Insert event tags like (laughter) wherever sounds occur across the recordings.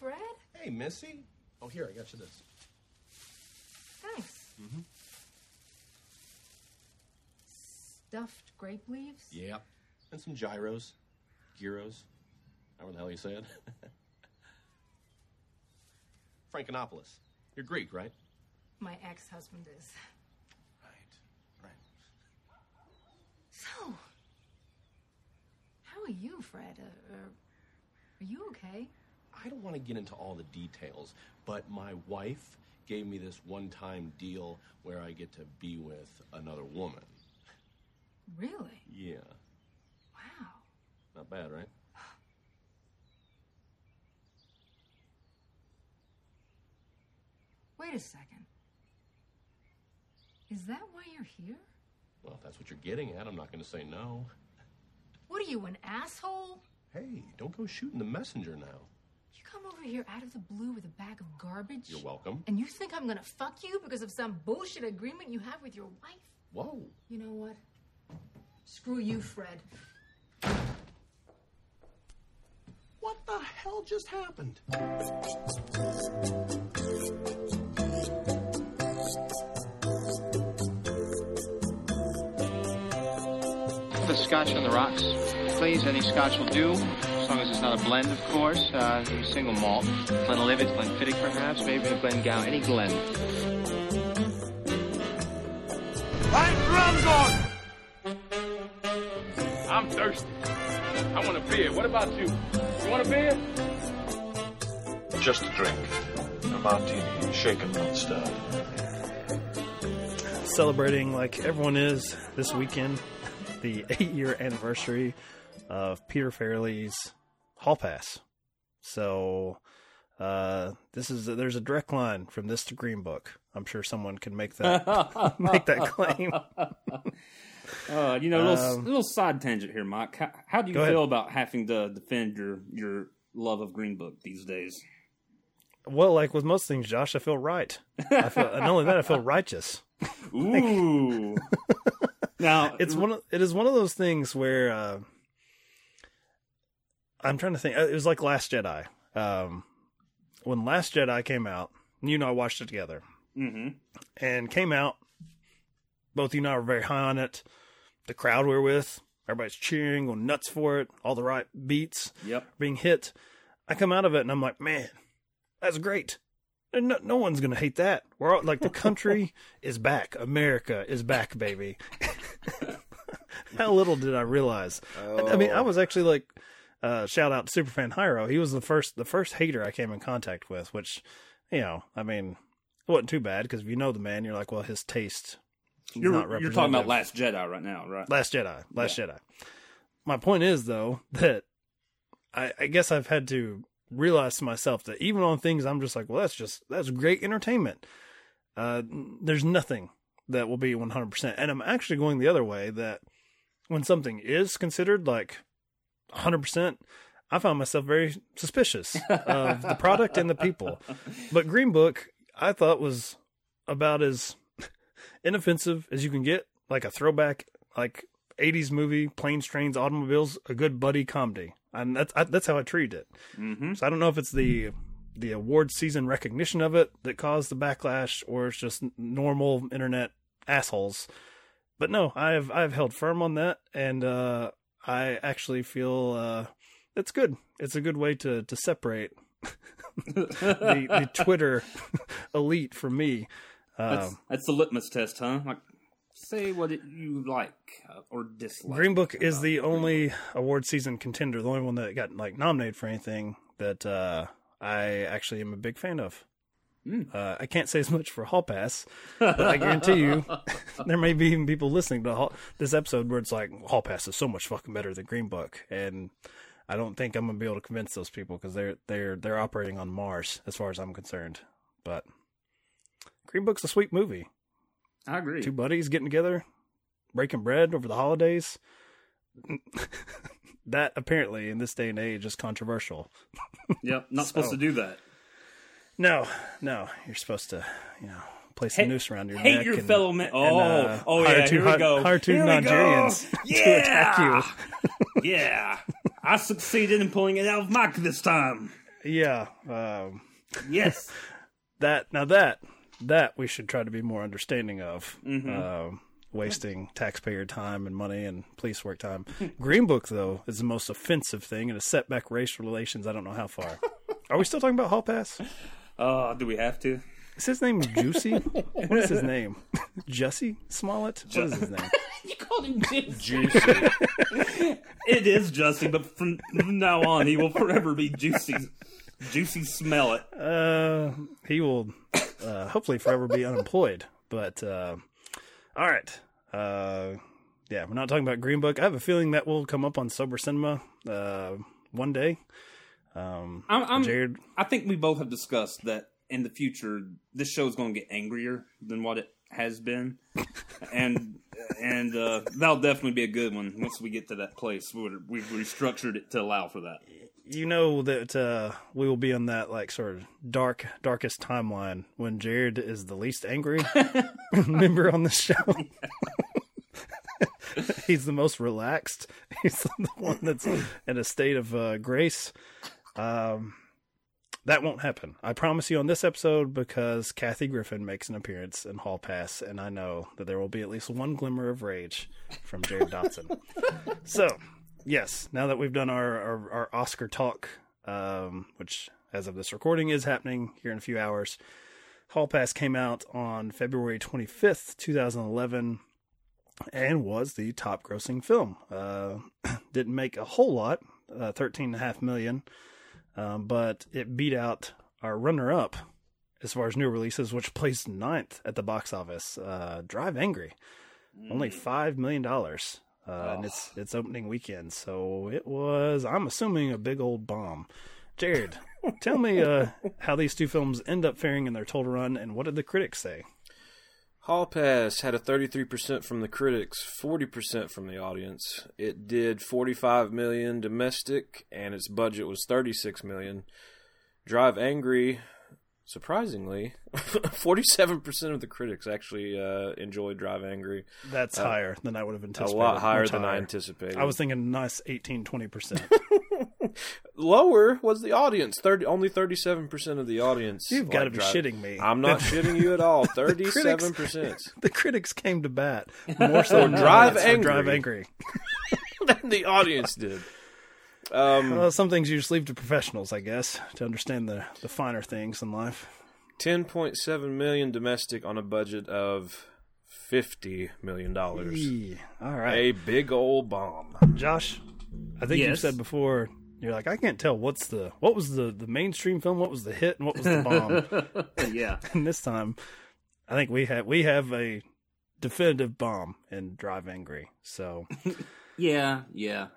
Fred? Hey, Missy. Oh, here, I got you this. Thanks. Mm-hmm. Stuffed grape leaves? Yep. And some gyros. Gyros. However the hell you say it. (laughs) Frankenopoulos. You're Greek, right? My ex husband is. Right. Right. So, how are you, Fred? Uh, uh, are you okay? I don't want to get into all the details, but my wife gave me this one time deal where I get to be with another woman. Really? Yeah. Wow. Not bad, right? Wait a second. Is that why you're here? Well, if that's what you're getting at, I'm not going to say no. What are you, an asshole? Hey, don't go shooting the messenger now. You come over here out of the blue with a bag of garbage? You're welcome. And you think I'm gonna fuck you because of some bullshit agreement you have with your wife? Whoa. You know what? Screw you, Fred. What the hell just happened? The scotch on the rocks, please. Any scotch will do, as long as it's not a blend, of course. Uh, maybe single malt. Glenlivet, Glenfiddich, perhaps. Maybe a Glengow. Any Glen. Right drums on! I'm thirsty. I want a beer. What about you? You want a beer? Just a drink. A martini, shaken, not stirred. Celebrating like everyone is this weekend, the eight year anniversary of Peter Farrelly's Hall Pass. So uh, this is there's a direct line from this to Green Book. I'm sure someone can make that (laughs) make that claim. (laughs) Uh, you know, little, Um, little side tangent here, Mike. How, how do you feel ahead. about having to defend your your love of Green Book these days? Well, like with most things, Josh, I feel right. I feel not only that, I feel righteous. (laughs) Ooh. now it's one. Of, it is one of those things where uh, I'm trying to think. uh, It was like Last Jedi. Um, when Last Jedi came out, you and I watched it together, hmm and came out. Both you and I were very high on it. The crowd we were with, everybody's cheering, going nuts for it. All the right beats Yep. being hit. I come out of it and I'm like, man, that's great. No, no one's gonna hate that. We're all, like the country (laughs) is back. America is back, baby. (laughs) How little did I realize? I, I mean, I was actually like, uh, shout out to Superfan Hyro. He was the first, the first hater I came in contact with. Which, you know, I mean, it wasn't too bad because if you know the man, you're like, well, his taste. You're, not you're talking about. Last Jedi right now, right? Last Jedi. Last Jedi. My point is though (laughs) that I, I guess I've had to realize to myself that even on things I'm just like, well, that's just that's great entertainment. Uh, there's nothing that will be 100%. And I'm actually going the other way that when something is considered like 100%, I found myself very suspicious of the product and the people. But Green Book, I thought was about as inoffensive as you can get, like a throwback, like 80s movie, planes, trains, automobiles, a good buddy comedy. And that's I, that's how I treated it. Mm-hmm. So I don't know if it's the the award season recognition of it that caused the backlash, or it's just normal internet assholes. But no, I've I've held firm on that, and uh, I actually feel uh, it's good. It's a good way to to separate (laughs) the the (laughs) Twitter (laughs) elite from me. That's, Um, that's the litmus test, huh? Like, say what it, you like uh, or dislike. Green Book is the only award season contender, the only one that got like nominated for anything that uh, I actually am a big fan of. Mm. Uh, I can't say as much for Hall Pass, but I guarantee you, (laughs) there may be even people listening to Hall, this episode where it's like Hall Pass is so much fucking better than Green Book, and I don't think I'm gonna be able to convince those people because they're they're they're operating on Mars as far as I'm concerned. But Green Book's a sweet movie. I agree. Two buddies getting together, breaking bread over the holidays. (laughs) that apparently in this day and age is controversial. Yep, not (laughs) supposed So- to do that. No, no, you're supposed to, you know, place a noose around your hate neck. your and- fellow and, Oh, uh, oh, hire yeah, two, here we go. Hire two Here we go. Nigerians to attack you. (laughs) (laughs) yeah, I succeeded in pulling it out of Mike this time. Yeah. Um, Yes. (laughs) that now that that we should try to be more understanding of. Um, wasting taxpayer time and money and police work time. Green Book though is the most offensive thing and has set back racial relations. I don't know how far. Are we still talking about Hall Pass? Uh, do we have to? Is his name Juicy? what is his name? (laughs) Jesse Smollett? What is his name? (laughs) You called him Juicy. Juicy. It is Jussie, but from, from now on, he will forever be Juicy. Juicy smell it. Uh, he will uh, hopefully forever be unemployed. But uh, all right, uh, yeah, we're not talking about Green Book. I have a feeling that will come up on Sober Cinema uh, one day. Um, I'm, I'm, Jared, I think we both have discussed that in the future, this show is going to get angrier than what it has been, (laughs) and and uh, that'll definitely be a good one once we get to that place. We're, we've restructured it to allow for that. you know that uh, we will be on that like sort of dark, darkest timeline when Jared is the least angry (laughs) member on the show. (laughs) He's the most relaxed. He's the one that's in a state of uh, grace. Um, that won't happen. I promise you on this episode because Kathy Griffin makes an appearance in Hall Pass, and I know that there will be at least one glimmer of rage from Jared Dotson. (laughs) so, yes, now that we've done our, our, our Oscar talk, um, which as of this recording is happening here in a few hours, Hall Pass came out on February 25th, 2011, and was the top grossing film. Uh, (clears throat) didn't make a whole lot, uh, 13.5 million, um, but it beat out our runner up as far as new releases, which placed ninth at the box office, uh, Drive Angry. Only $5 million. Uh, and it's its opening weekend, so it was. I'm assuming a big old bomb. Jared, (laughs) tell me uh, how these two films end up faring in their total run, and what did the critics say? Hall Pass had a 33% from the critics, 40% from the audience. It did 45 million domestic and its budget was 36 million. Drive Angry, surprisingly, (laughs) 47% of the critics actually uh, enjoyed Drive Angry. That's higher than I would have anticipated. A lot higher Much than I anticipated. I was thinking nice 18, 20%. (laughs) Lower was the audience. 30 only 37% of the audience. You've got to be Drive- shitting me. I'm not (laughs) shitting you at all. 37%. the critics came to bat more so Drive Angry. Drive Angry. than the audience did. Um, Well, some things you just leave to professionals, I guess, to understand the, the finer things in life. 10.7 million domestic on a budget of 50 million dollars. All right. A big old bomb. Josh, I think you said before you're like I can't tell what's the what was the the mainstream film, what was the hit, and what was the bomb. (laughs) yeah. (laughs) and this time, I think we have we have a definitive bomb in Drive Angry. So (laughs) Yeah, yeah.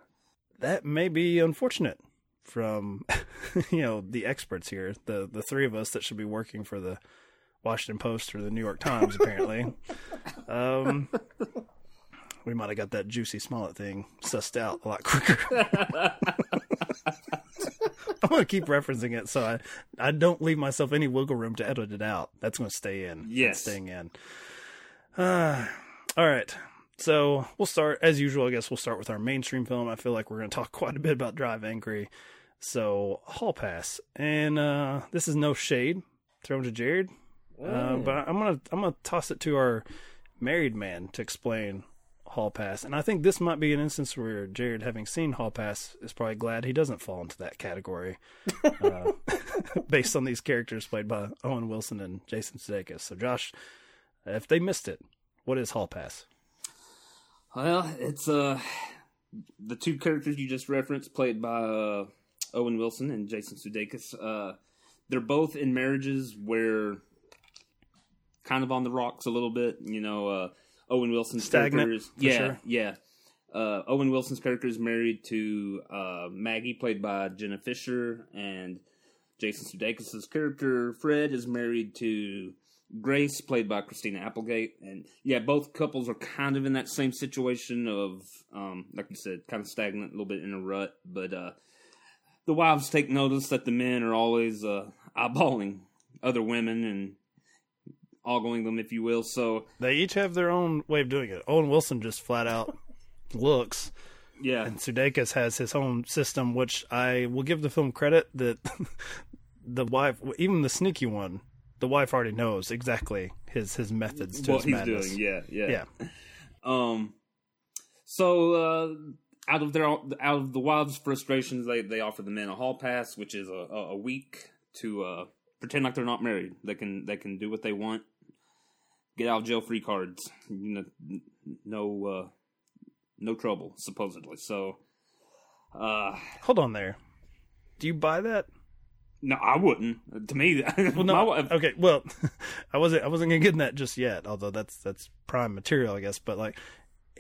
That may be unfortunate from (laughs) you know the experts here, the the three of us that should be working for the Washington Post or the New York Times. Apparently, um, we might have got that juicy Smollett thing sussed out a lot quicker. (laughs) I'm gonna keep referencing it so I I don't leave myself any wiggle room to edit it out. That's gonna stay in. Yes. It's staying in. Uh, all right. So we'll start as usual. I guess we'll start with our mainstream film. I feel like we're going to talk (laughs) quite a bit about Drive Angry. So Hall Pass, and uh, this is no shade thrown to Jared, uh, but I'm gonna I'm gonna toss it to our married man to explain Hall Pass. And I think this might be an instance where Jared, having seen Hall Pass, is probably glad he doesn't fall into that category, (laughs) uh, (laughs) based on these characters played by Owen Wilson and Jason Sudeikis. So Josh, if they missed it, what is Hall Pass? Well, it's uh the two characters you just referenced, played by uh, Owen Wilson and Jason Sudeikis. Uh, they're both in marriages where kind of on the rocks a little bit. You know, uh, Owen Wilson's Stagnant, character is yeah, sure. yeah. Uh, Owen Wilson's character is married to uh, Maggie, played by Jenna Fischer, and Jason Sudeikis' character Fred is married to Grace, played by Christina Applegate, and yeah, both couples are kind of in that same situation of, um, like you said, kind of stagnant, a little bit in a rut. But uh, the wives take notice that the men are always uh, eyeballing other women and ogling them, if you will. So They each have their own way of doing it. Owen Wilson just flat out (laughs) looks, Yeah. And Sudeikis has his own system, which I will give the film credit that (laughs) the wife, even the sneaky one, the wife already knows exactly his his methods to what his he's madness. doing. Yeah, yeah, Yeah. (laughs) Um, so uh, out of their out of the wives' frustrations, they they offer the men a hall pass, which is a, a, a week to uh, pretend like they're not married. They can they can do what they want, get out of jail free cards. You know, no uh, no trouble supposedly. So, uh, Hold on there. Do you buy that? No, I wouldn't. To me, (laughs) Well, my no. wife- Okay. Well, (laughs) I wasn't. I wasn't gonna get in that just yet. Although that's that's prime material, I guess. But like,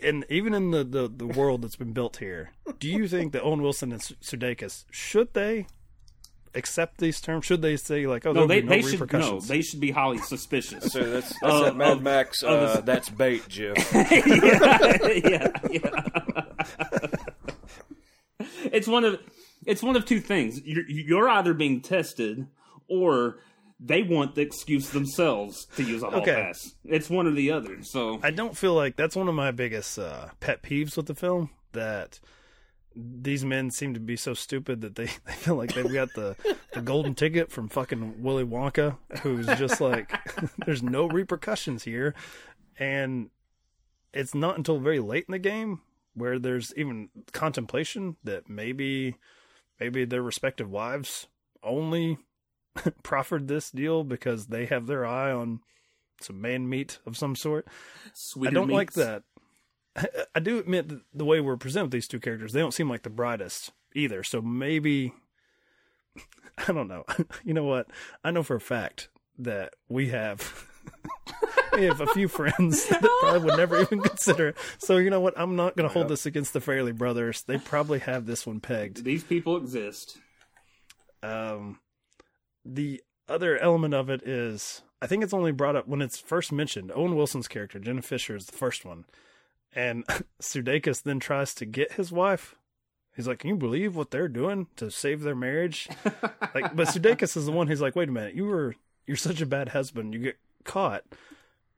and even in the the, the world that's been built here, do you think that Owen Wilson and Su- Sudeikis should they accept these terms? Should they say like, oh, no, they no they should no, they should be highly suspicious. So that's, that's Uh, that Mad of- Max. of Uh, that's bait, Jim. (laughs) yeah, yeah, yeah. it's one of it's one of two things. You're, you're either being tested, or they want the excuse themselves to use a hall Okay. pass. It's one or the other. So I don't feel like that's one of my biggest uh, pet peeves with the film. That these men seem to be so stupid that they, (laughs) they feel like they've got the, the golden ticket from fucking Willy Wonka, who's just like, (laughs) there's no repercussions here. And it's not until very late in the game where there's even contemplation that maybe maybe their respective wives only (laughs) proffered this deal because they have their eye on some man meat of some sort. sweeter I don't like that. I, (laughs) I do admit that the way we're presented with these two characters, they don't seem like the brightest either. So maybe (laughs) I don't know. you know what? I know for a fact that we have we have a few friends (laughs) that probably would never even consider. it. So you know what? I'm not going to hold this against the Farrelly brothers. They probably have this one pegged. These people exist. Um, the other element of it is, I think it's only brought up when it's first mentioned. Owen Wilson's character, Jenna Fischer, is the first one, and (laughs) Sudeikis then tries to get his wife. He's like, "Can you believe what they're doing to save their marriage?" like, but (laughs) Sudeikis is the one. who's like, "Wait a minute, you were you're such a bad husband. You get caught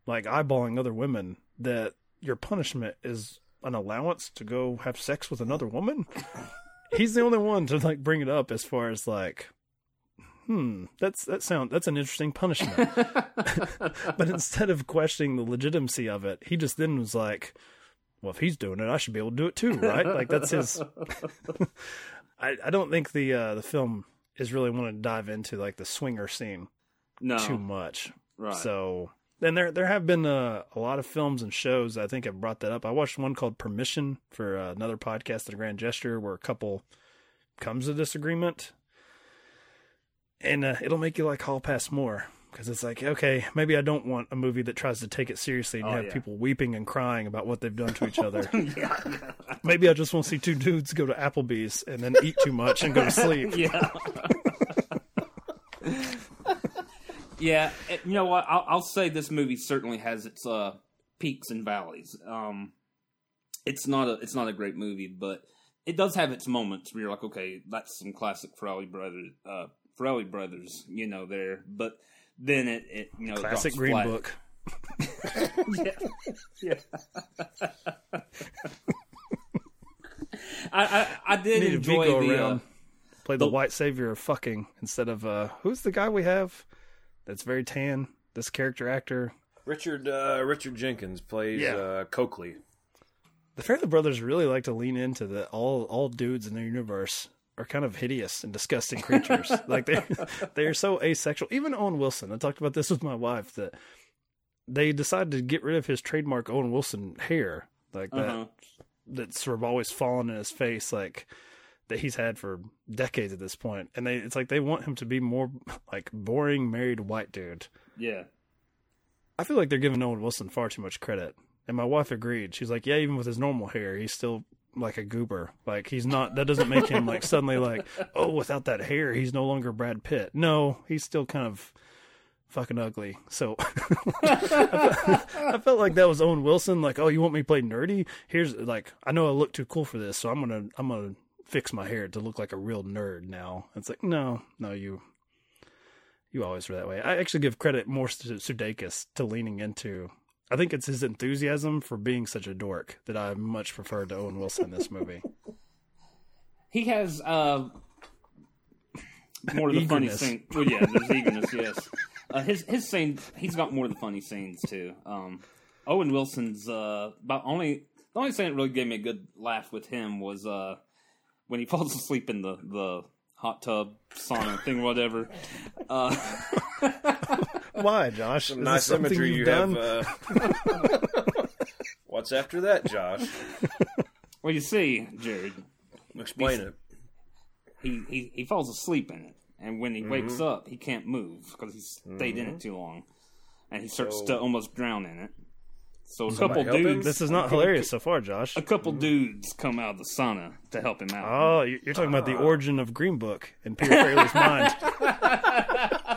like eyeballing other women that your punishment is an allowance to go have sex with another woman." He's the only one to like bring it up as far as like hmm, that's that sound that's an interesting punishment. (laughs) but instead of questioning the legitimacy of it, he just then was like, "Well, if he's doing it, I should be able to do it too, right?" Like that's his. (laughs) I I don't think the uh, the film is really want to dive into like the swinger scene No, too much. right. So then there there have been uh, a lot of films and shows I think have brought that up. I watched one called Permission for uh, another podcast, The Grand Gesture, where a couple comes to disagreement, and uh, it'll make you like Hall Pass more because it's like okay, maybe I don't want a movie that tries to take it seriously and Oh, have yeah. people weeping and crying about what they've done to each (laughs) other. Maybe I just want to see two dudes go to Applebee's and then eat too much and go to (laughs) sleep. yeah. (laughs) yeah, you know what? I'll, I'll say this movie certainly has its uh, peaks and valleys. Um, it's not a it's not a great movie, but it does have its moments where you're like, okay, that's some classic Farrelly brothers, uh, Farrelly brothers, you know, there. But then it, it you know, Classic drops Green flat. Book. (laughs) (laughs) yeah. (laughs) I, I I did Need a enjoy Viggo the. around. Uh, Play the the- white savior of fucking instead of uh who's the guy we have that's very tan? This character actor. Richard uh, Richard Jenkins plays Yeah. uh, Coakley. The Farrelly brothers really like to lean into the all all dudes in their universe are kind of hideous and disgusting creatures. (laughs) like they they are so asexual. Even Owen Wilson. I talked about this with my wife that they decided to get rid of his trademark Owen Wilson hair. Like that Uh-huh. that's sort of always fallen in his face like that he's had for decades at this. And they it's like they want him to be more like boring married white dude. yeah. I feel like they're giving Owen Wilson far too much credit. And my wife agreed. She's like, yeah, even with his normal hair, he's still like a goober. Like he's not. That doesn't make him like suddenly like, (laughs) oh, without that hair, he's no longer Brad Pitt. No, he's still kind of fucking ugly. So (laughs) I, felt, I felt like that was Owen Wilson. Like, oh, you want me to play nerdy? Here's like, I know I look too cool for this, so I'm gonna I'm gonna fix my hair to look like a real nerd now. It's like, no, no, you you always were that way. I actually give credit more to Sudeikis to leaning into I think it's his enthusiasm for being such a dork that I much prefer to Owen Wilson in this movie. (laughs) He has uh, more of the funny Eagerness. scene. Well, yeah, there's eagerness. Yes, uh, his his scene. He's got more of the funny scenes too. Um, Owen Wilson's uh, about only the only thing that really gave me a good laugh with him was uh, when he (laughs) falls asleep in the the hot tub sauna thing, whatever. Uh, (laughs) Why, Josh? Some Is nice imagery you've done? have. Uh... What's after that, Josh? (laughs) well, you see, Jared, Explain it. he, he he falls asleep in it, and when he Mm-hmm. wakes up, he can't move because he stayed in it too long, and he starts So- to almost drown in it. So a couple dudes, This is not hilarious so far, Josh. a couple dudes come out of the sauna to help him out. Oh, you- you're talking about the origin of Green Book and Peter Farrelly's (laughs) mind.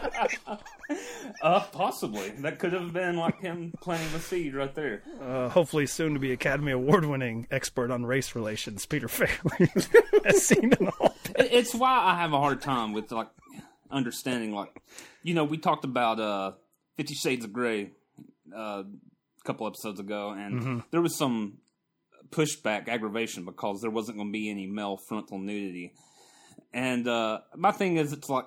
Uh, possibly that could have been like him planting the seed right there. Uh, hopefully, soon to be Academy Award winning expert on race relations, Peter Farrelly, (laughs) as seen in all. It- It's why I have a hard time with like understanding. Like, you know, we talked about uh, Fifty Shades of Grey uh, a couple episodes ago, and there was some pushback, aggravation because there wasn't going to be any male frontal nudity. And uh, my thing is, it's like,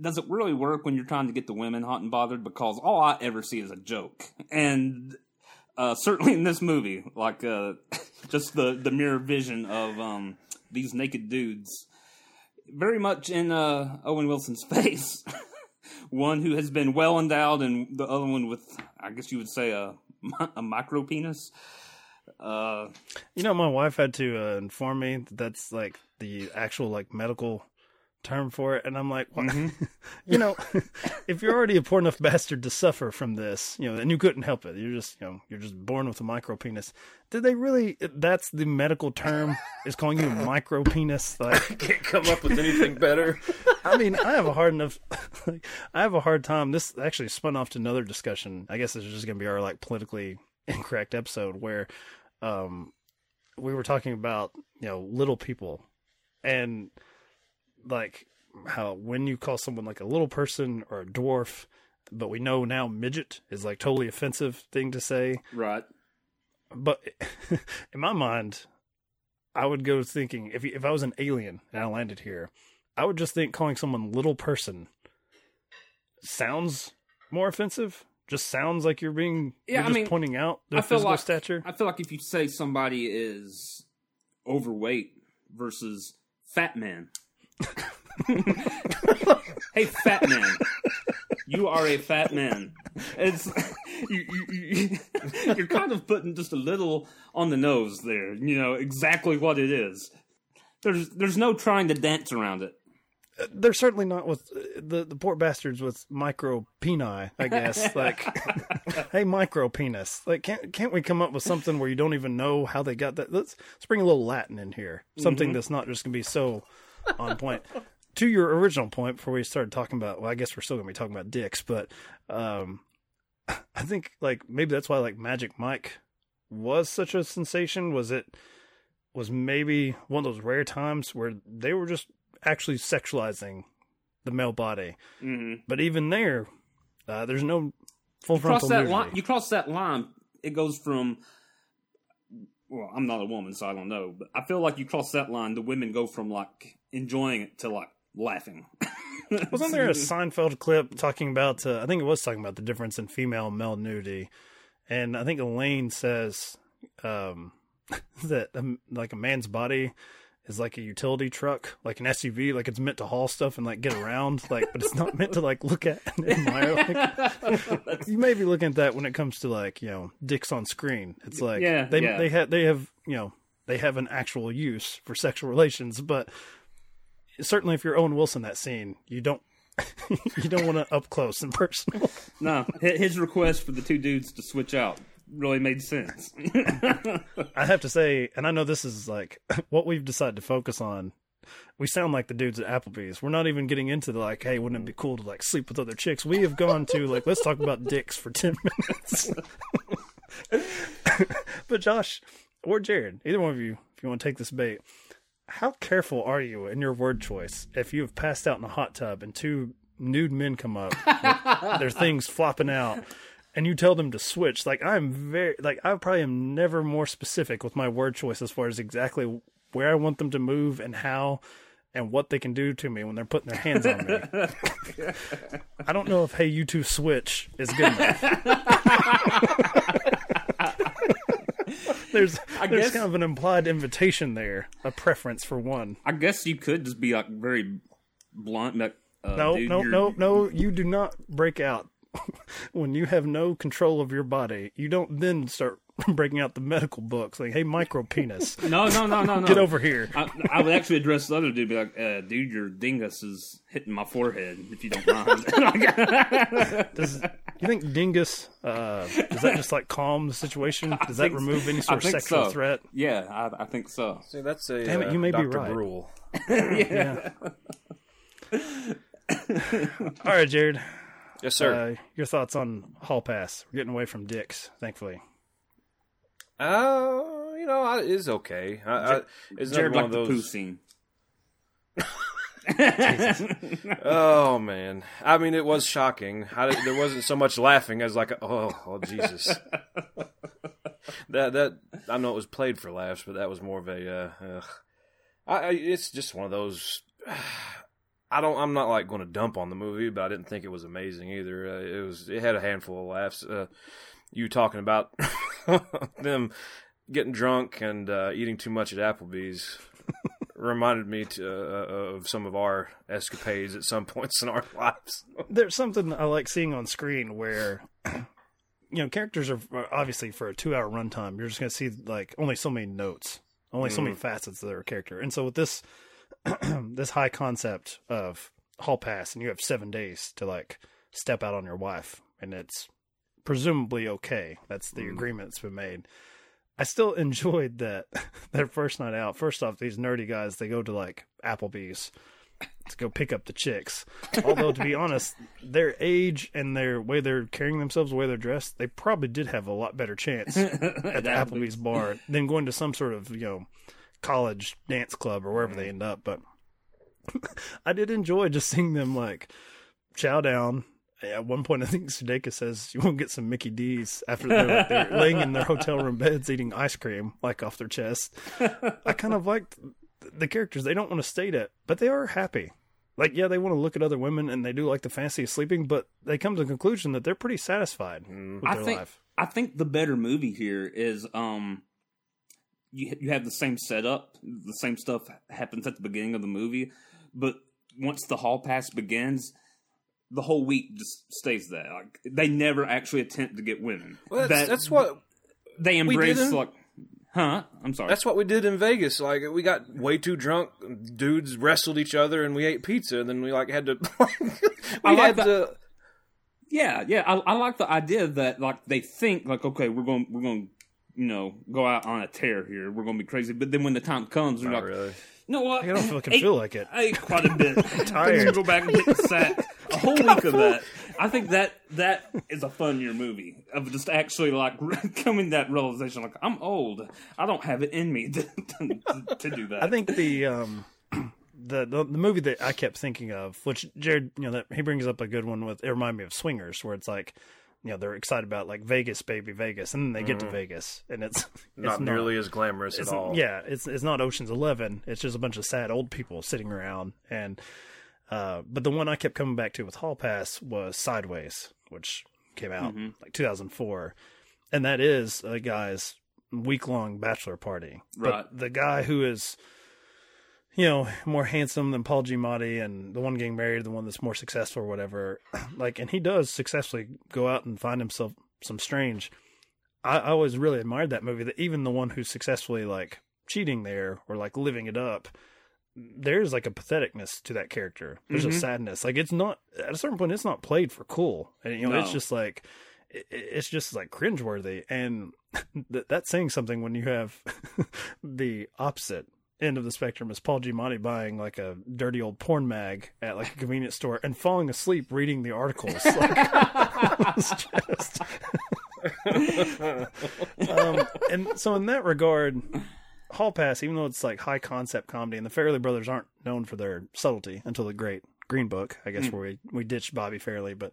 does it really work when you're trying to get the women hot and bothered? Because all I ever see is a joke, and uh, certainly in this movie, like uh, (laughs) just the the mirror vision of um, these naked dudes, very much in uh, Owen Wilson's (laughs) face. one who has been well endowed, and the other one with, I guess you would say, a (laughs) a micro penis. Uh, You know, my wife had to uh, inform me that that's like the actual like medical term for it, and I'm like, what? (laughs) you know, (laughs) if you're already a poor enough bastard to suffer from this, you know, and you couldn't help it, you're just, you know, you're just born with a micro penis. Did they really? That's the medical term is calling you a micro penis? Like, I (laughs) Can't come up with anything better. I mean, I have a hard enough. I have a hard time. This actually spun off to another discussion. I guess this is just going to be our like politically incorrect episode where, um, we were talking about you know little people, and like how when you call someone like a little person or a dwarf, but we know now midget is like totally offensive thing to say right. but (laughs) in my mind, I would go thinking if if I was an alien and I landed here, I would just think calling someone little person sounds more offensive. Just sounds like you're being Yeah, you're I just mean, pointing out their I feel physical like stature. I feel like if you say somebody is overweight versus fat man. (laughs) hey, fat man. You are a fat man. It's (laughs) you, you, you, (laughs) you're kind of putting just a little on the nose there. You know exactly what it is. There's there's no trying to dance around it. They're certainly not with uh, the the poor bastards with micro peni. I guess like, hey, micro penis. Like, can't can't we come up with something where you don't even know how they got that? Let's let's bring a little Latin in here. Something that's not just gonna be so on point. to your original point, before we started talking about, well, I guess we're still gonna be talking about dicks, but um, I think like maybe that's why like Magic Mike was such a sensation. Was it was maybe one of those rare times where they were just actually sexualizing the male body. Mm-hmm. But even there, uh, there's no full You cross that nudity. line. You cross that line. It goes from. Well, I'm not a woman, so I don't know. But I feel like you cross that line, the women go from like enjoying it to like laughing. (laughs) Wasn't there a Seinfeld clip talking about? Uh, I think it was talking about the difference in female and male nudity, and I think Elaine says um, (laughs) that um, like a man's body is like a utility truck, like an SUV, like it's meant to haul stuff and like get around, like, but it's not meant to like look at (laughs) and admire. Like, (laughs) you may be looking at that when it comes to like you know dicks on screen. It's like Yeah, they yeah. they have they have you know they have an actual use for sexual relations, but certainly if you're Owen Wilson that scene, you don't (laughs) you don't want to up close and personal. no, his request for the two dudes to switch out really made sense. (laughs) I have to say, and I know this is like (laughs) what we've decided to focus on. We sound like the dudes at Applebee's. We're not even getting into the like, hey, wouldn't it be cool to like sleep with other chicks? We have gone to like, let's talk about dicks for ten (laughs) minutes. but Josh or Jared, either one of you, if you want to take this bait, how careful are you in your word choice if you have passed out in a hot tub and two nude men come up, their things flopping out, and you tell them to switch, like I'm very like I probably am never more specific with my word choice as far as exactly where I want them to move and how and what they can do to me when they're putting their hands on me. (laughs) I don't know if hey you two switch is good enough. there's there's guess- kind of an implied invitation there, a preference for one. I guess you could just be like very blunt. Like, uh, No, dude, no, no, no. You do not break out (laughs) when you have no control of your body. You don't then start (laughs) breaking out the medical books like, "Hey, micro penis, (laughs) no, no, no, no, no. get over here." I, I would actually address the other dude, be like, uh, "Dude, your dingus is hitting my forehead. If you don't mind." Does you think dingus? Uh, does that just like calm the situation? Does that remove any sort of sexual so. throat? yeah, I, I think so. See, that's a Damn it, uh, you may be Dr. right. Brule. Yeah. All right, Jared. Yes, sir. Uh, your thoughts on Hall Pass? We're getting away from dicks, thankfully. Uh, you know, I, it's okay. I, I, it's Jared another one liked the of poo those. scene. (laughs) Oh man, I mean, it was shocking. I, there wasn't so much laughing as like, oh, oh Jesus. (laughs) that that I know it was played for laughs, but that was more of a. Uh, ugh. I, I, it's just one of those. I don't. I'm not like going to dump on the movie, but I didn't think it was amazing either. Uh, it was. It had a handful of laughs. Uh, you talking about (laughs) them getting drunk and uh, eating too much at Applebee's (laughs) reminded me to, uh, of some of our escapades at some points in our (laughs) lives. there's something I like seeing on screen where (clears throat) you know characters are obviously for a two hour runtime. You're just gonna see like only so many notes, only so many facets of their character. And so with this (clears throat) this high concept of hall pass, and you have seven days to like step out on your wife, and it's presumably okay. That's the mm. agreement that's been made. I still (laughs) enjoyed that (laughs) their first night out. First off, these nerdy guys they go to like Applebee's to go pick up the chicks. Although to be (laughs) honest, their age and their way they're carrying themselves, the way they're dressed, they probably did have a lot better chance at the Applebee's bar than going to some sort of you know college dance club or wherever they end up. But (laughs) I did enjoy just seeing them like chow down. At one point, I think Sudeikis says, "You won't get some Mickey D's after they're, like, they're (laughs) laying in their hotel room beds eating ice cream like off their chest." I kind of liked the characters. They don't want to state it, but they are happy. Like, yeah, they want to look at other women and they do like the fancy of sleeping, but they come to the conclusion that they're pretty satisfied with I their think life. I think the better movie here is um you you have the same setup, the same stuff happens at the beginning of the movie, but once the hall pass begins, the whole week just stays there. Like they never actually attempt to get women. Well, that's, That- that's what they embrace. Like, huh? I'm sorry. that's what we did in Vegas. Like we got way too drunk, dudes wrestled each other, and we ate pizza, and then we like had to. (laughs) we I like had that. to. Yeah, yeah. I, I like the idea that like they think like okay, we're going we're going you know go out on a tear here. We're going to be crazy, but then when the time comes, they're Not like, really. you know what? I don't feel, can Ate- feel like it. I ate quite a bit. (laughs) I'm tired. go back and hit the sack. A whole week of that. I think that that is a funnier movie of just actually like (laughs) coming to that realization. Like I'm old. I don't have it in me to, to, to do that. I think the um (clears throat) the, the the movie that I kept thinking of, which Jared, you know, that he brings up a good one with. It reminded me of Swingers, where it's like, you know, they're excited about like Vegas, baby, Vegas, and then they get to Vegas, and it's, (laughs) it's Not nearly as glamorous at all. Yeah, it's it's not Ocean's Eleven. It's just a bunch of sad old people sitting around. And uh, but the one I kept coming back to with Hall Pass was Sideways, which came out like 2004, and that is a guy's week long bachelor party. Right. But the guy who is you know, more handsome than Paul Giamatti and the one getting married, the one that's more successful or whatever. (clears throat) Like, and he does successfully go out and find himself some strange. I, I always really admired that movie. That even the one who's successfully like cheating there or like living it up, there's like a patheticness to that character. There's a mm-hmm. sadness. Like it's not at a certain point, it's not played for cool, and you know, it's just like it, it's just like cringeworthy, and (laughs) th- that's saying something when you have (laughs) the opposite end of the spectrum is Paul Giamatti buying like a dirty old porn mag at like a convenience store and falling asleep reading the articles. (laughs) Like, (laughs) just. (laughs) um, and so in that regard, Hall Pass, even though it's like high concept comedy, and the Farrelly brothers aren't known for their subtlety until the great Green Book, I guess, where we we ditched Bobby Farrelly, but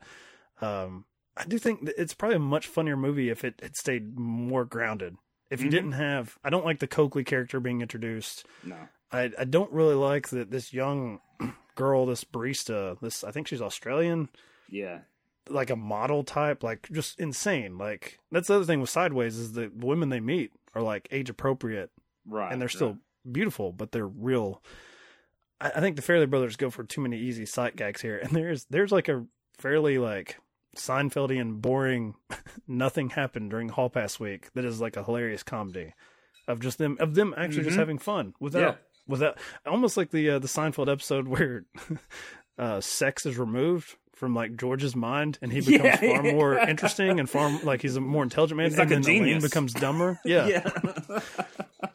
um, I do think that it's probably a much funnier movie if it had stayed more grounded. If you Mhm. didn't have, I don't like the Coakley character being introduced. No. I I don't really like that this young (clears throat) girl, this barista, this I think she's Australian, Yeah. like a model type, like just insane. Like that's the other thing with Sideways is the women they meet are like age appropriate Right. and they're still beautiful, but they're real. I, I think the Farrelly Brothers go for too many easy sight gags here, (laughs) and there's there's like a fairly like Seinfeldian boring (laughs) nothing happened during Hall Pass week that is like a hilarious comedy of just them of them actually just Mhm. having fun without Yeah. without almost like the uh, the Seinfeld episode (laughs) where (laughs) uh, sex is removed from like George's mind and he becomes Yeah, far more interesting and far like he's a more intelligent man He's like and a then Elaine genius. becomes dumber. Yeah. Yeah.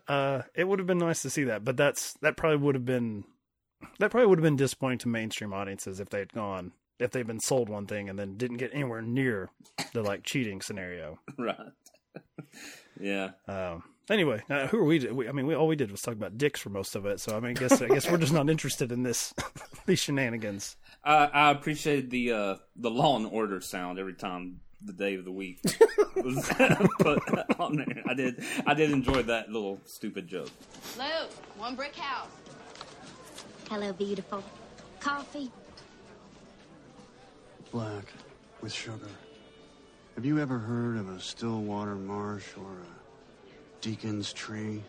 Uh, it would have been nice to see that, but that's that probably would have been that probably would have been disappointing to mainstream audiences if they had gone if they've been sold one thing and then didn't get anywhere near the like cheating scenario. (laughs) right. (laughs) yeah. Um, anyway, uh, who are we, we? I mean, we all we did was talk about dicks for most of it. So I mean, I guess I guess we're just not interested in this (laughs) these shenanigans. I, I appreciated the uh, the Law and Order sound every time the day of the week was put on there. I did I did enjoy that little stupid joke. Luke, one brick house. Hello, beautiful. Coffee? Black with sugar. Have you ever heard of a Stillwater Marsh or a Deacon's Tree?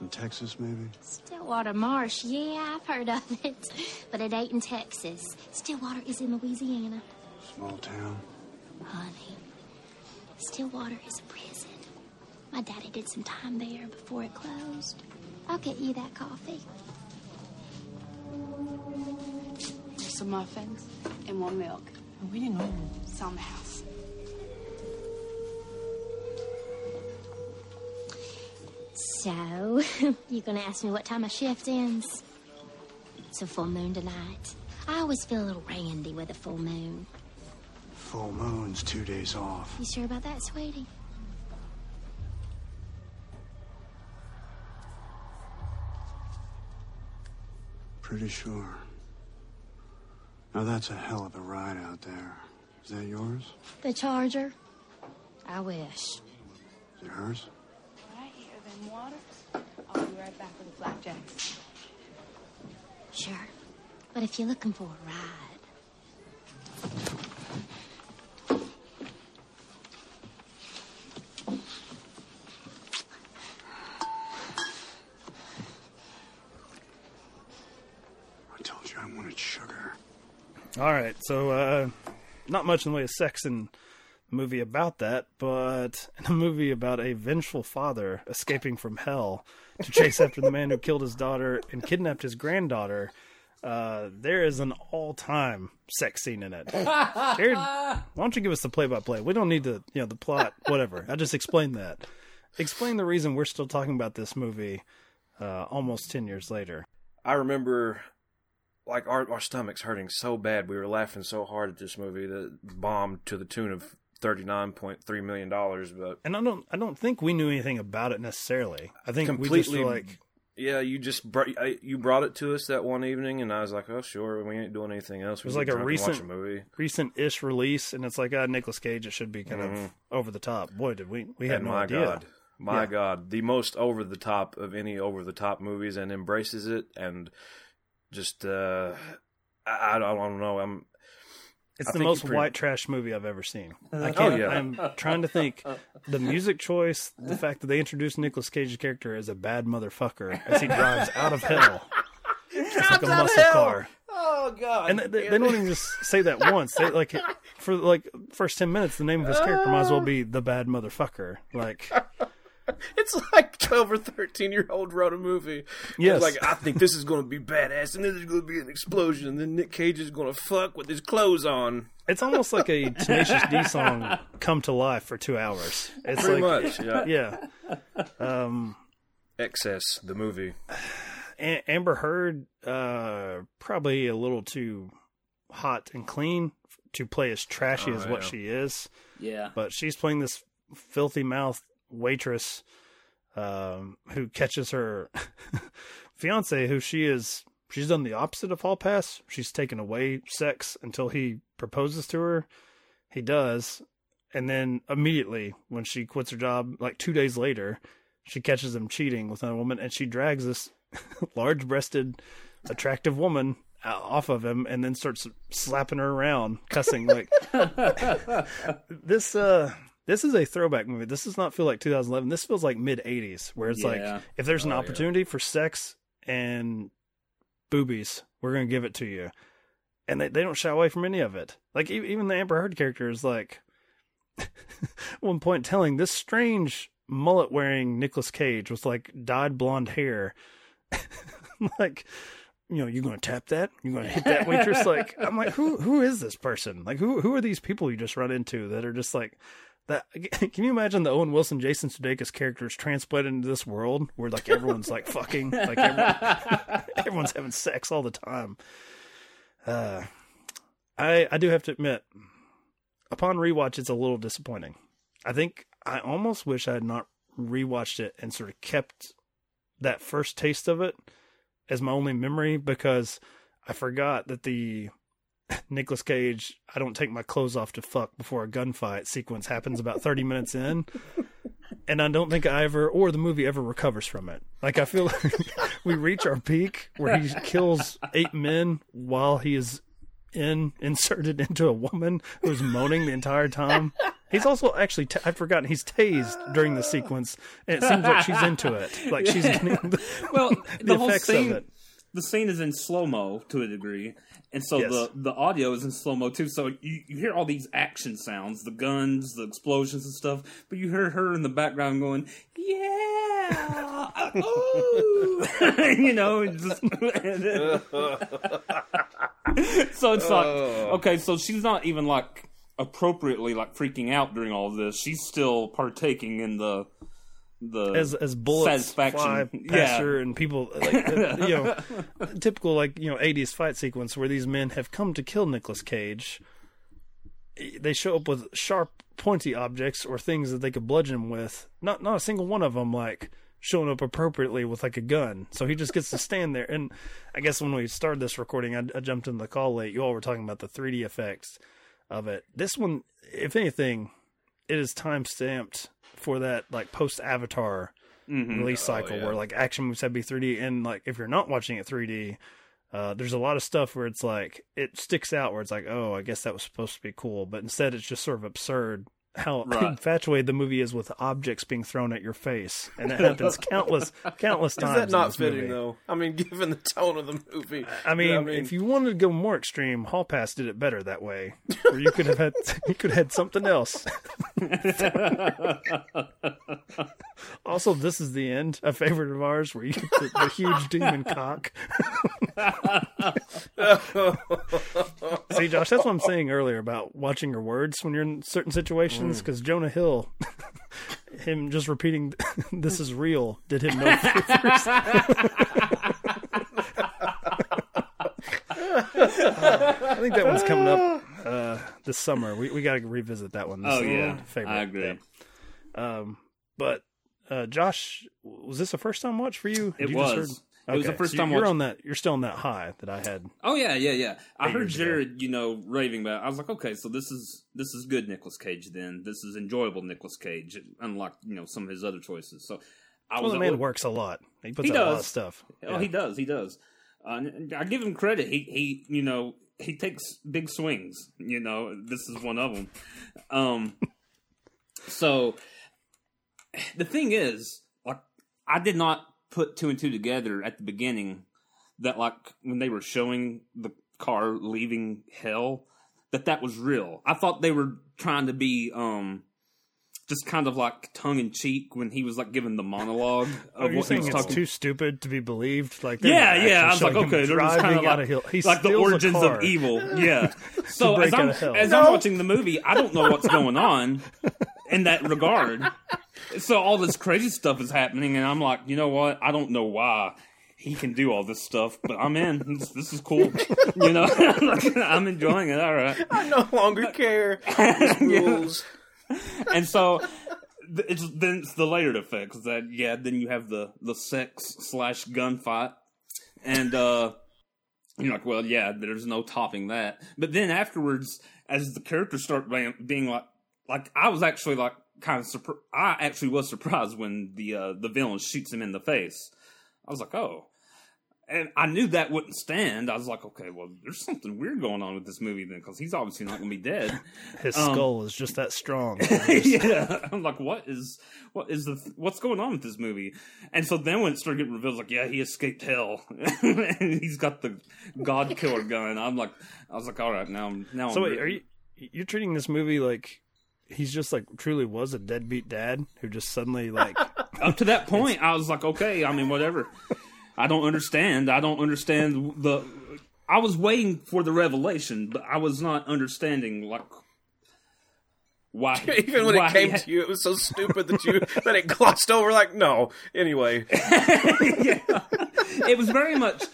In Texas, maybe? Stillwater Marsh. Yeah, I've heard of it. (laughs) But it ain't in Texas. Stillwater is in Louisiana. Small town. Honey, Stillwater is a prison. My daddy did some time there before it closed. I'll get you that coffee. There's some muffins and one milk. Where (laughs) you know? It's on the house. So, you're gonna ask me what time my shift ends? It's a full moon tonight. I always feel a little randy with a full moon. Full moon's two days off. You sure about that, sweetie? Pretty sure. Now that's a hell of a ride out there. Is that yours? The charger? I wish. Is it hers? Right here, then waters. I'll be right back with the flapjacks. Sure. But if you're looking for a ride, All right, so uh, not much in the way of sex in the movie about that, but in a movie about a vengeful father escaping from hell to chase after the man who killed his daughter and kidnapped his granddaughter. Uh, there is an all-time sex scene in it. Jared, why don't you give us the play-by-play? We don't need the you know the plot, whatever. I just explained that. Explain the reason we're still talking about this movie uh, almost ten years later. I remember like our our stomachs hurting so bad. We were laughing so hard at this movie that bombed to the tune of thirty nine point three million dollars. But And I don't I don't think we knew anything about it necessarily. I think we just completely like yeah, you just brought I- you brought it to us that one evening, and I was like, oh sure, we ain't doing anything else. it was like a drunk and watch recent a movie. recent-ish release, and it's like uh, Nicolas Cage. It should be kind Mhm. of over the top. Boy, did we we had and no my idea. God, my Yeah. God, the most over the top of any over the top movies, and embraces it, and just uh, I, I don't know. I'm It's I the most you pre- white trash movie I've ever seen. (laughs) I Oh, can't, yeah. I'm trying to think. The music choice, the (laughs) fact that they introduced Nicolas Cage's character as a bad motherfucker as he drives out of hell. (laughs) It's like a muscle car. Oh God! And they, they, they don't even just say that once. They like for like first ten minutes, the name of his character might as well be the bad motherfucker. Like It's like (laughs) twelve or thirteen year old wrote a movie. Yes. It's like I think this is going to be badass, and then there's going to be an explosion, and then Nick Cage is going to fuck with his clothes on. it's almost like a Tenacious D song come to life for two hours. It's Pretty like much, yeah. yeah. Um, Excess, the movie. A- Amber Heard, uh, probably a little too hot and clean to play as trashy Oh, as what yeah. she is. Yeah. But she's playing this filthy mouth waitress um, who catches her (laughs) fiance, who she is. She's done the opposite of Hall Pass. She's taken away sex until he proposes to her, he does, and then immediately when she quits her job, like two days later, she catches him cheating with another woman, and she drags this (laughs) large-breasted, attractive woman off of him, and then starts slapping her around, cussing like (laughs) this. Uh, this is a throwback movie. This does not feel like 2011. This feels like mid 80s, where it's Yeah. like if there's an Oh, yeah. opportunity for sex and boobies, we're gonna give it to you, and they they don't shy away from any of it. Like e- even the Amber Heard character is like, (laughs) one point telling this strange mullet wearing Nicolas Cage with like dyed blonde hair, (laughs) like. You know, you're going to tap that. You're going to hit that waitress. Like, I'm like, who who is this person? Like, who who are these people you just run into that are just like that? (laughs) Can you imagine the Owen Wilson, Jason Sudeikis characters transplanted into this world where like everyone's like fucking, like everyone, (laughs) everyone's having sex all the time. Uh, I I do have to admit, upon rewatch, it's a little disappointing. I think I almost wish I had not rewatched it and sort of kept that first taste of it as my only memory because I forgot that the (laughs) Nicolas Cage I don't take my clothes off to fuck before a gunfight sequence happens about 30 minutes in (laughs) and I don't think I ever or the movie ever recovers from it. Like I feel like (laughs) we reach our peak where he kills eight men while he is in inserted into a woman who's moaning the entire time. He's also actually t- I'd forgotten he's tased during the sequence, and it seems like she's into it. Like she's getting the, well, the the, whole effects scene, of it. The scene is in slow mo to a degree, and so Yes. the the audio is in slow mo too. So you, you hear all these action sounds, the guns, the explosions and stuff, but you hear her in the background going, "Yeah, ooh," (laughs) you know, just, (laughs) so it's like oh. okay, so she's not even like appropriately like freaking out during all of this. She's still partaking in the the as as bullets fly (laughs) satisfaction. past yeah. her and people like (laughs) you know typical like you know 80s fight sequence where these men have come to kill Nicolas Cage. They show up with sharp pointy objects or things that they could bludgeon him with. Not not a single one of them like showing up appropriately with like a gun. So he just gets to stand there. And i guess when we started this recording i, I jumped in the call late. You all were talking about the 3d effects of it. This one if anything it is time stamped for that like post avatar Mhm. release cycle yeah. where like action movies have to be 3D and like if you're not watching it 3D, uh, there's a lot of stuff where it's like it sticks out where it's like oh I guess that was supposed to be cool, but instead it's just sort of absurd how Right. infatuated the movie is with objects being thrown at your face, and it (laughs) happens countless countless times. Is that not fitting movie. though? I mean, (laughs) given the tone of the movie. I mean, if you wanted to go more extreme, Hall Pass did it better that way, where you could have had (laughs) you could have had something else. also, this is the end, a favorite of ours, where you get the, the huge demon cock. See, Josh, that's what I'm saying earlier about watching your words when you're in certain situations, because Jonah Hill, (laughs) him just repeating (laughs) "this is real" did him no (laughs) favors. I think that one's coming up uh, this summer. We we got to revisit that one. This Oh yeah, favorite. I agree. Yeah. Um, but uh, Josh, was this a first time watch for you? It You was. It was the first so time You're watch- on that. You're still on that high that I had. Oh yeah, yeah, yeah. I heard years ago. Jared, you know, raving about. It. I was like, okay, so this is this is good Nicolas Cage. Then this is enjoyable Nicolas Cage, unlike you know some of his other choices. So I Well, was the man works a lot. He puts He out a lot does. of stuff. Oh, Yeah. he does. He does. Uh, I give him credit. He he, you know, he takes big swings. You know, this is one of them. Um, (laughs) so the thing is, like, I did not put two and two together at the beginning. That like when they were showing the car leaving hell, that that was real. I thought they were trying to be um. Just kind of like tongue in cheek when he was like giving the monologue (laughs) of what he was it's talking. too stupid to be believed? Like, Yeah, yeah. I was like, okay, they're just kind of like, of hill. He like the origins of evil. (laughs) Yeah. so as I'm hell. as I'm watching the movie, I don't know what's going on (laughs) in that regard. So all this crazy stuff is happening, and I'm like, you know what? I don't know why he can do all this stuff, but I'm in. This, this is cool. You know, (laughs) I'm enjoying it. All right. I no longer care. (laughs) Rules. and so it's then it's the layered effects that yeah then you have the the sex slash gunfight and uh You're like, well, yeah, there's no topping that. But then afterwards, as the characters start being, being like, like I was actually like kind of surprised. I actually was surprised when the uh, the villain shoots him in the face. I was like, oh. And I knew that wouldn't stand. I was like, okay, well, there's something weird going on with this movie then, because he's obviously not going to be dead. (laughs) His Um, skull is just that strong. (laughs) yeah, I'm like, what is, what is the, what's going on with this movie? And so then when it started getting revealed, like, yeah, he escaped hell, (laughs) and he's got the God Killer gun. I'm like, I was like, all right, now, I'm now. So I'm wait, are you you're treating this movie like he's just like truly was a deadbeat dad who just suddenly like (laughs) up to that point? I was like, okay, I mean, whatever. I don't understand. I don't understand the. I was waiting for the revelation, but I was not understanding like why. (laughs) Even when why it came he- to you, it was so stupid that you (laughs) that it glossed over. Like, no. Anyway, yeah. It was very much,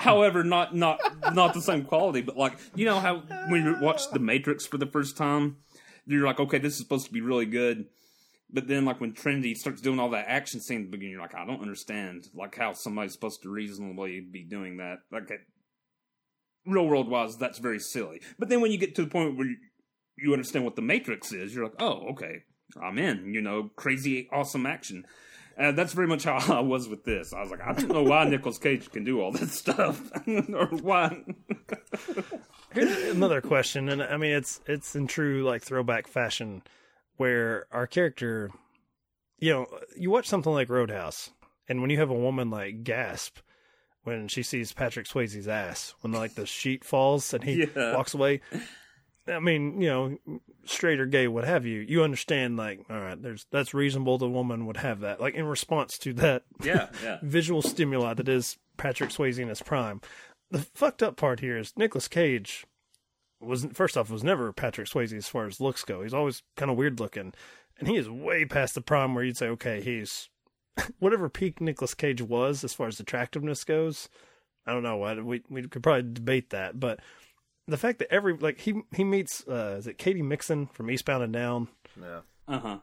however, not not not the same quality. But like you know how when you watch The Matrix for the first time, you're like, okay, this is supposed to be really good. But then, like when Trinity starts doing all that action scene at the beginning, you're like, I don't understand, like how somebody's supposed to reasonably be doing that. Like, real world wise, that's very silly. But then when you get to the point where you, you understand what the Matrix is, you're like, oh, okay, I'm in. You know, crazy, awesome action. Uh, that's very much how (laughs) I was with this. I was like, I don't know why (laughs) Nicolas Cage can do all this stuff, (laughs) or why. Here's another question, and I mean it's it's in true like throwback fashion, where our character, you know, you watch something like Roadhouse, and when you have a woman like gasp when she sees Patrick Swayze's ass when like the sheet falls and he Yeah. walks away. I mean, you know, straight or gay, what have you, you understand like, all right, there's that's reasonable. The woman would have that, like in response to that, Yeah, yeah. (laughs) visual stimuli that is Patrick Swayze in his prime. The fucked up part here is Nicolas Cage was first off was never Patrick Swayze as far as looks go. He's always kind of weird looking, and he is way past the prime where you'd say, okay, he's (laughs) whatever peak Nicolas Cage was as far as attractiveness goes. I don't know. what we we could probably debate that, but the fact that every like he he meets uh is it Katy Mixon from Eastbound and Down yeah. Uh huh.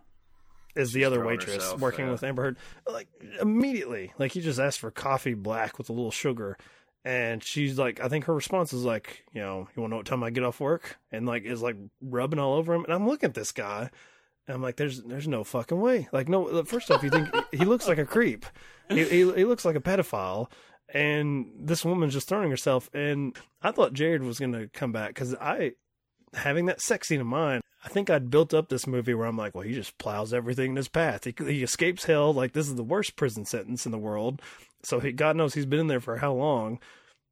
is the other waitress herself, working yeah. with Amber Heard. Like immediately, like he just asked for coffee black with a little sugar, and she's like, I think her response is like, you know, you want to know what time I get off work, and like is like rubbing all over him, and I'm looking at this guy, and I'm like, there's there's no fucking way. Like no, first off, you think (laughs) he looks like a creep, he, he he looks like a pedophile. And this woman's just throwing herself, and I thought Jared was gonna come back because I, having that sex scene in mind, I think I'd built up this movie where I'm like, well, he just plows everything in his path. He, he escapes hell. Like this is the worst prison sentence in the world. So he, God knows he's been in there for how long,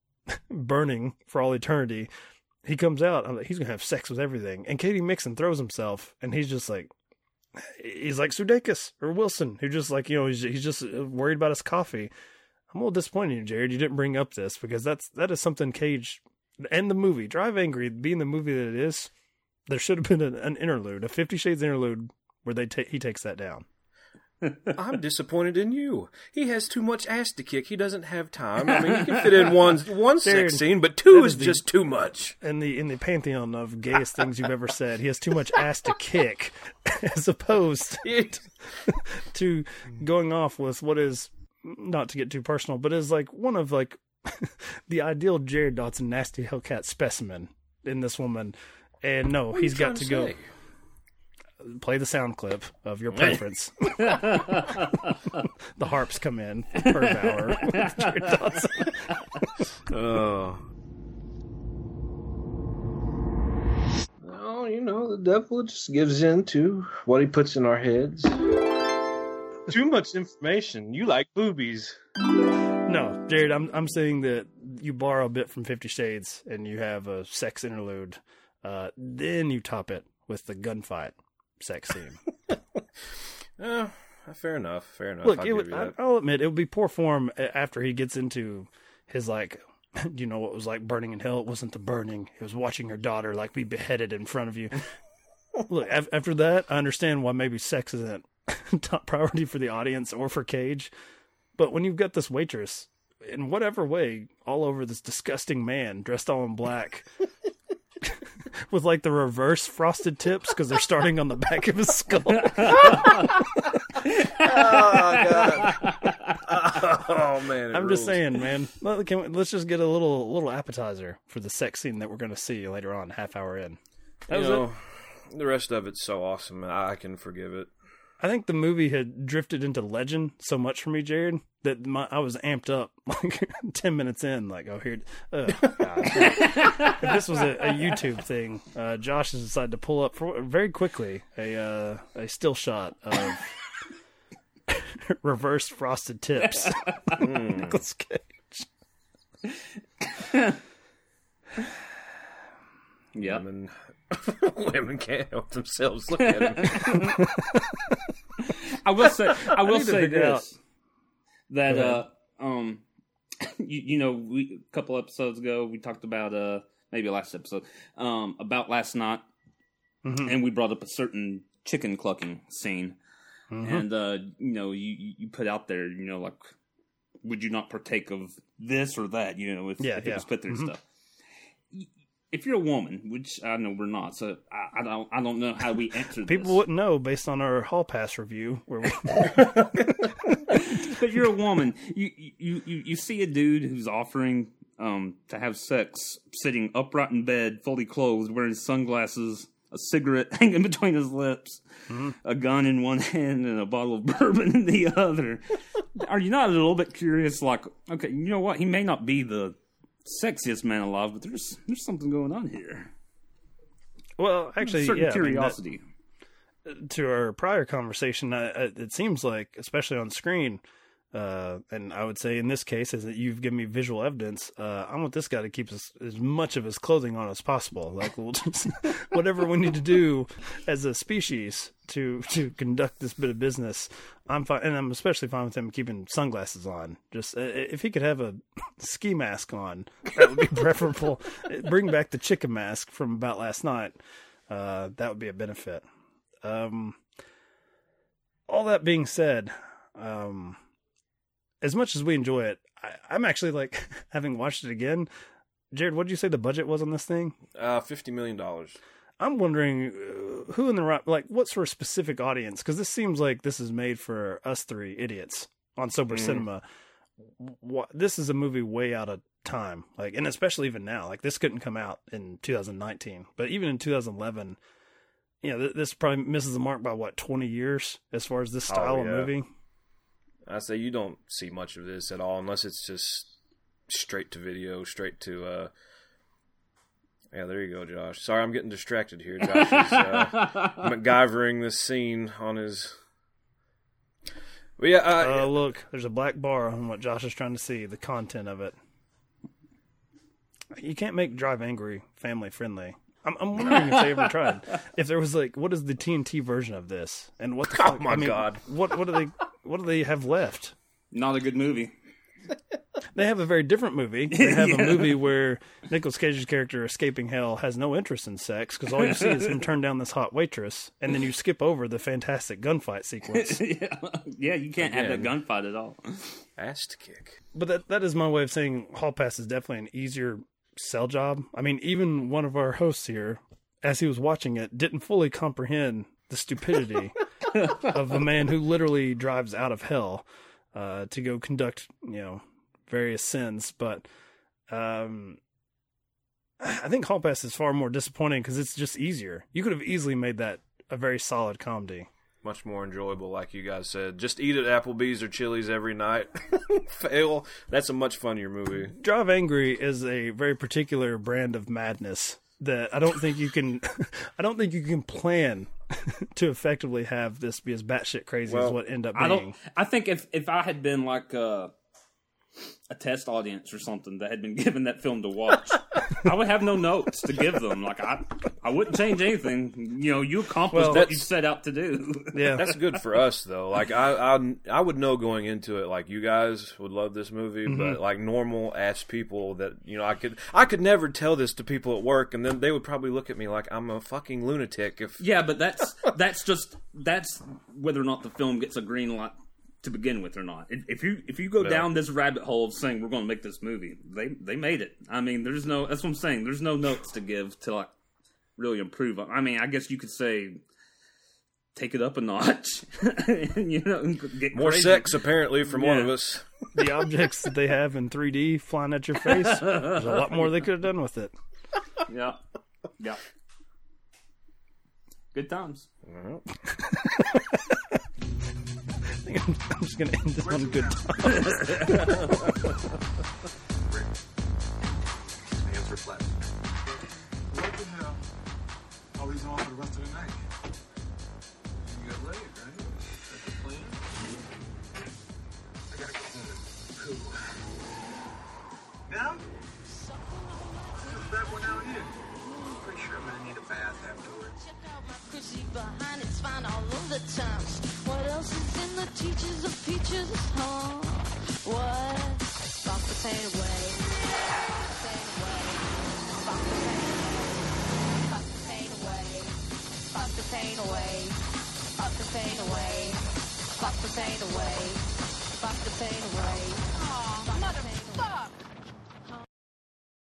(laughs) burning for all eternity. He comes out. I'm like, he's gonna have sex with everything. And Katy Mixon throws himself, and he's just like, he's like Sudeikis or Wilson, who just like you know he's he's just uh, worried about his coffee. I'm a little disappointed, in you, Jared. You didn't bring up this because that's that is something Cage and the movie Drive Angry being the movie that it is. There should have been an, an interlude, a Fifty Shades interlude, where they ta- he takes that down. (laughs) I'm disappointed in you. He has too much ass to kick. He doesn't have time. I mean, he can fit in one (laughs) one sex scene, but two is is the- just too much. In the in the pantheon of gayest things you've ever said, he has too much ass to kick, (laughs) as opposed to going off with what is not to get too personal, but is like one of like (laughs) the ideal Jared Dotson nasty Hellcat specimen in this woman. And no, What are he's got to to go. Play the sound clip of your (laughs) preference. (laughs) the harps come in per hour. Jared Dotson. Oh. Well, you know, the devil just gives in to what he puts in our heads. Too much information. You like boobies. No, Jared, I'm I'm saying that you borrow a bit from Fifty Shades and you have a sex interlude, uh, then you top it with the gunfight sex scene. Uh, (laughs) fair enough. Fair enough. Look, I'll would, I, I'll admit it would be poor form after he gets into his like, (laughs) you know what was like burning in hell. It wasn't the burning; it was watching your daughter like be beheaded in front of you. (laughs) Look, af- after that, I understand why maybe sex isn't top priority for the audience or for Cage. But when you've got this waitress, in whatever way, all over this disgusting man dressed all in black. (laughs) With like the reverse frosted tips because they're starting on the back of his skull. (laughs) oh god. oh man, I'm just saying, man. Let, can we, let's just get a little little appetizer for the sex scene that we're going to see later on, half hour in. That You was know, it. the rest of it's so awesome. I I can forgive it. I think the movie had drifted into legend so much for me, Jared, that my, I was amped up (laughs) like ten minutes in. Like, oh, here, oh, God. if this was a, a YouTube thing, uh, Josh has decided to pull up for, very quickly a uh, a still shot of (laughs) reverse frosted tips. (laughs) Nicolas Cage. Yep. Women, (laughs) women can't help themselves. Look at him. (laughs) I will say, I will to say this: that uh, um, (laughs) you, you know, we a couple episodes ago we talked about uh maybe last episode um about last night, Mhm. and we brought up a certain chicken clucking scene, Mhm. and uh, you know, you you put out there, you know, like, would you not partake of this or that? You know, if, Yeah, if it yeah. was put there and Mhm. stuff. If you're a woman, which I know we're not, so I, I don't, I don't know how we answer (laughs) People this. wouldn't know based on our hall pass review. Where we, (laughs) but you're a woman. You, you you you see a dude who's offering um to have sex, sitting upright in bed, fully clothed, wearing sunglasses, a cigarette (laughs) hanging between his lips, a gun in one hand, and a bottle of bourbon in the other. Are you not a little bit curious? Like, okay, you know what? He may not be the sexiest man alive, but there's there's something going on here. well, actually, certain yeah, I mean, that- curiosity. to our prior conversation, it seems like, especially on screen, uh, and I would say in this case, is that you've given me visual evidence. Uh, I want this guy to keep as, as much of his clothing on as possible. Like we'll (laughs) just whatever we need to do as a species to to conduct this bit of business. I'm fine, and I'm especially fine with him keeping sunglasses on. Just uh, if he could have a (laughs) ski mask on, that would be (laughs) preferable. Bring back the chicken mask from about last night. Uh, that would be a benefit. Um, all that being said, um, as much as we enjoy it, I, I'm actually like (laughs) having watched it again. Jared, what did you say the budget was on this thing? Uh, fifty million dollars. I'm wondering uh, who in the right, like, what sort of specific audience? Because this seems like this is made for us three idiots on sober Mhm. cinema. What, this is a movie way out of time, like, and especially even now, like, this couldn't come out in 2019, but even in 2011, you know, th- this probably misses the mark by what 20 years as far as this style of yeah. movie. I say you don't see much of this at all unless it's just straight to video, straight to. uh Yeah, there you go, Josh. Sorry, I'm getting distracted here. Josh is uh, (laughs) MacGyvering this scene on his. But yeah, uh, Oh, look, there's a black bar on what Josh is trying to see, the content of it. You can't make Drive Angry family friendly. I'm, I'm wondering if they ever tried. (laughs) If there was like, what is the TNT version of this, and what? The Oh fuck, my I mean, God. What what are they what do they have left? Not a good movie. (laughs) They have a very different movie. (laughs) They have Yeah. a movie where Nicolas Cage's character escaping hell has no interest in sex because all you see is him turn down this hot waitress, and then you skip over the fantastic gunfight sequence. (laughs) yeah. yeah, you can't have that gunfight at all. ass to kick. But that that is my way of saying Hall Pass is definitely an easier sell job. I mean, even one of our hosts here, as he was watching it, didn't fully comprehend the stupidity (laughs) of a man who literally drives out of hell uh, to go conduct, you know, various sins. But um, I think Hall Pass is far more disappointing because it's just easier. You could have easily made that a very solid comedy. Much more enjoyable, like you guys said. Just eat at Applebee's or Chili's every night. (laughs) Fail. That's a much funnier movie. Drive Angry is a very particular brand of madness that I don't think you can (laughs) I don't think you can plan (laughs) to effectively have this be as batshit crazy as what end up being. I being. don't. I think if if I had been like a, a test audience or something that had been (laughs) given that film to watch, I would have no notes to give them. Like I, I wouldn't change anything. You know, you accomplished Well, what you set out to do. (laughs) Yeah, that's good for us though. Like I, I, I would know going into it. Like you guys would love this movie, Mhm. but like normal ass people that you know, I could, I could never tell this to people at work, and then they would probably look at me like I'm a fucking lunatic. If Yeah, but that's that's just that's whether or not the film gets a green light to begin with or not. If if you if you go Yeah. down this rabbit hole of saying we're going to make this movie, they they made it. I mean, there's no that's what I'm saying. There's no notes to give to like really improve. on- I mean, I guess you could say take it up a notch. (laughs) you know, get More crazy. sex, apparently, from one of us. (laughs) The objects that they have in 3D flying at your face, there's a lot more they could have done with it. (laughs) Yeah, yeah. Good times. I think I'm, I'm just going to end this on good times. Hands are flat. What the hell? All these on for the rest of the night. You got laid, right? That's the plan? I gotta go home and poo. Now? What's that one out here? Pretty sure I'm gonna need a bath afterwards. Chrissy behind it's fine all of the times. Teachers of peaches, huh? What? Fuck the pain away. Fuck the pain away. Fuck the pain away. Fuck the pain away. Fuck the pain away. Fuck the pain away.